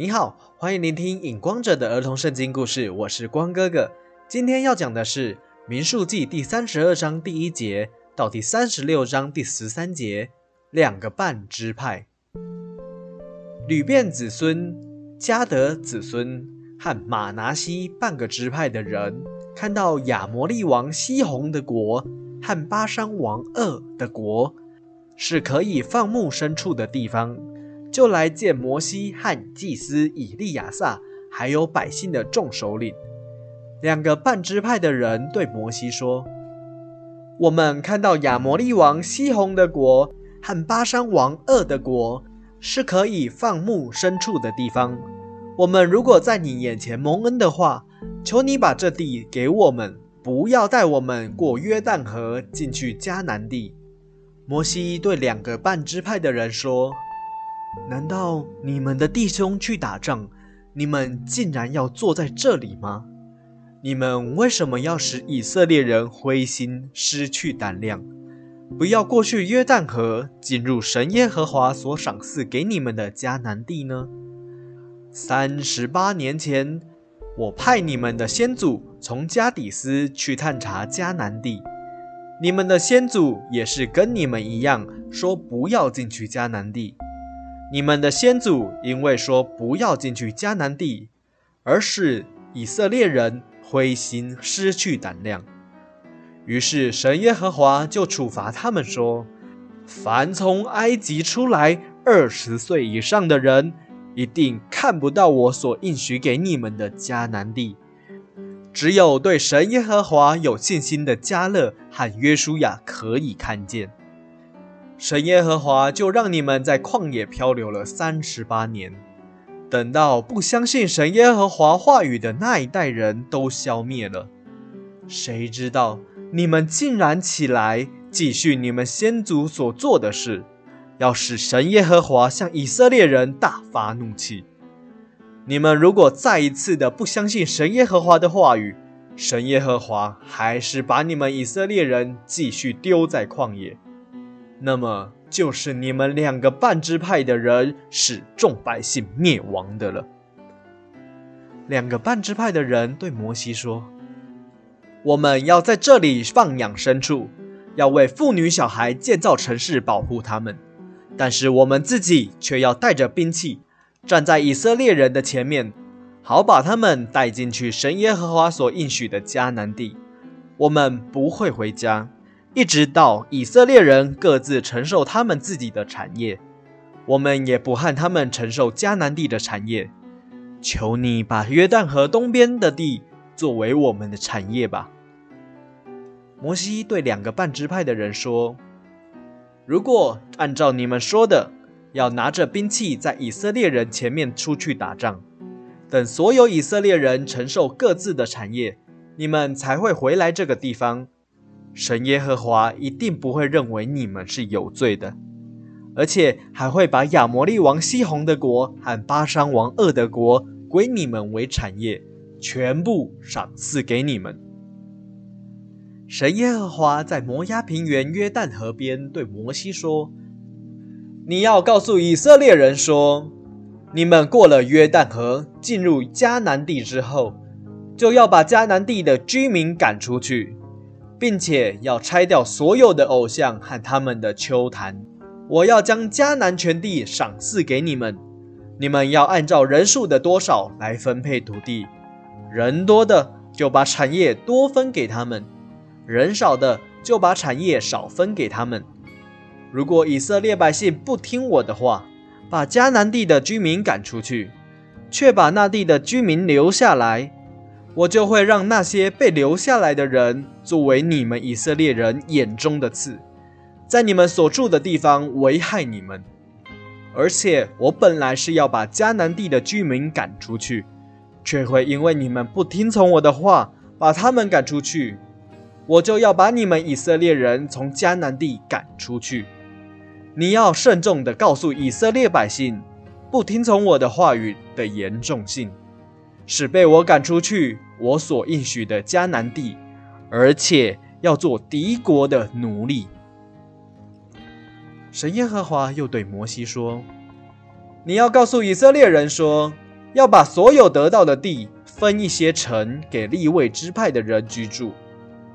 你好，欢迎聆听影光者的儿童圣经故事，我是光哥哥。今天要讲的是《民数记》第三十二章第一节到第三十六章第十三节，两个半支派。吕便子孙、迦得子孙和马拿西半个支派的人，看到亚摩利王西宏的国和巴山王恶的国是可以放牧牲畜的地方。就来见摩西和祭司以利亚撒，还有百姓的众首领。两个半支派的人对摩西说：“我们看到亚摩利王西宏的国和巴山王恶的国是可以放牧牲畜的地方。我们如果在你眼前蒙恩的话，求你把这地给我们，不要带我们过约旦河进去迦南地。”摩西对两个半支派的人说。难道你们的弟兄去打仗，你们竟然要坐在这里吗？你们为什么要使以色列人灰心失去胆量，不要过去约旦河，进入神耶和华所赏赐给你们的迦南地呢？三十八年前，我派你们的先祖从加底斯去探查迦南地，你们的先祖也是跟你们一样，说不要进去迦南地。你们的先祖因为说不要进去迦南地，而使以色列人灰心失去胆量。于是神耶和华就处罚他们说：凡从埃及出来二十岁以上的人，一定看不到我所应许给你们的迦南地。只有对神耶和华有信心的加勒和约书亚可以看见。神耶和华就让你们在旷野漂流了三十八年，等到不相信神耶和华话语的那一代人都消灭了，谁知道你们竟然起来继续你们先祖所做的事，要使神耶和华向以色列人大发怒气。你们如果再一次的不相信神耶和华的话语，神耶和华还是把你们以色列人继续丢在旷野。那么就是你们两个半支派的人使众百姓灭亡的了。两个半支派的人对摩西说：“我们要在这里放养牲畜，要为妇女小孩建造城市保护他们，但是我们自己却要带着兵器，站在以色列人的前面，好把他们带进去神耶和华所应许的迦南地。我们不会回家。”一直到以色列人各自承受他们自己的产业，我们也不和他们承受迦南地的产业。求你把约旦河东边的地作为我们的产业吧。摩西对两个半支派的人说：“如果按照你们说的，要拿着兵器在以色列人前面出去打仗，等所有以色列人承受各自的产业，你们才会回来这个地方。”神耶和华一定不会认为你们是有罪的，而且还会把亚摩利王西宏的国和巴山王恶的国归你们为产业，全部赏赐给你们。神耶和华在摩押平原约旦河边对摩西说：“你要告诉以色列人说，你们过了约旦河，进入迦南地之后，就要把迦南地的居民赶出去。”并且要拆掉所有的偶像和他们的丘坛。我要将迦南全地赏赐给你们，你们要按照人数的多少来分配土地。人多的就把产业多分给他们，人少的就把产业少分给他们。如果以色列百姓不听我的话，把迦南地的居民赶出去，却把那地的居民留下来。我就会让那些被留下来的人作为你们以色列人眼中的刺，在你们所住的地方危害你们。而且我本来是要把迦南地的居民赶出去，却会因为你们不听从我的话，把他们赶出去。我就要把你们以色列人从迦南地赶出去。你要慎重地告诉以色列百姓，不听从我的话语的严重性。使被我赶出去，我所应许的迦南地，而且要做敌国的奴隶。神耶和华又对摩西说：“你要告诉以色列人说，要把所有得到的地分一些城给立位支派的人居住，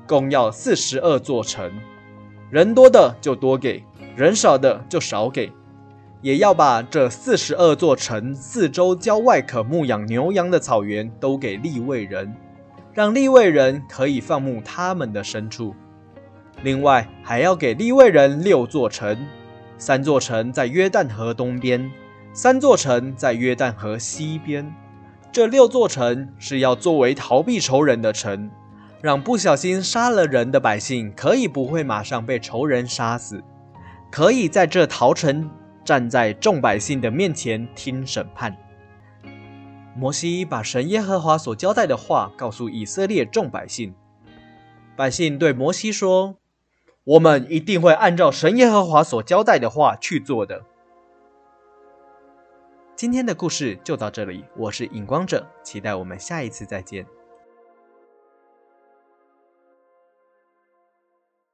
共要四十二座城。人多的就多给，人少的就少给。也要把这四十二座城四周郊外可牧养牛羊的草原都给立位人，让立位人可以放牧他们的牲畜。另外，还要给立位人六座城，三座城在约旦河东边。三座城在约旦河西边，这六座城是要作为逃避仇人的城，让不小心杀了人的百姓可以不会马上被仇人杀死，可以在这逃城站在众百姓的面前听审判。摩西把神耶和华所交代的话告诉以色列众百姓，百姓对摩西说：“我们一定会按照神耶和华所交代的话去做的。”今天的故事就到这里，我是影光者，期待我们下一次再见。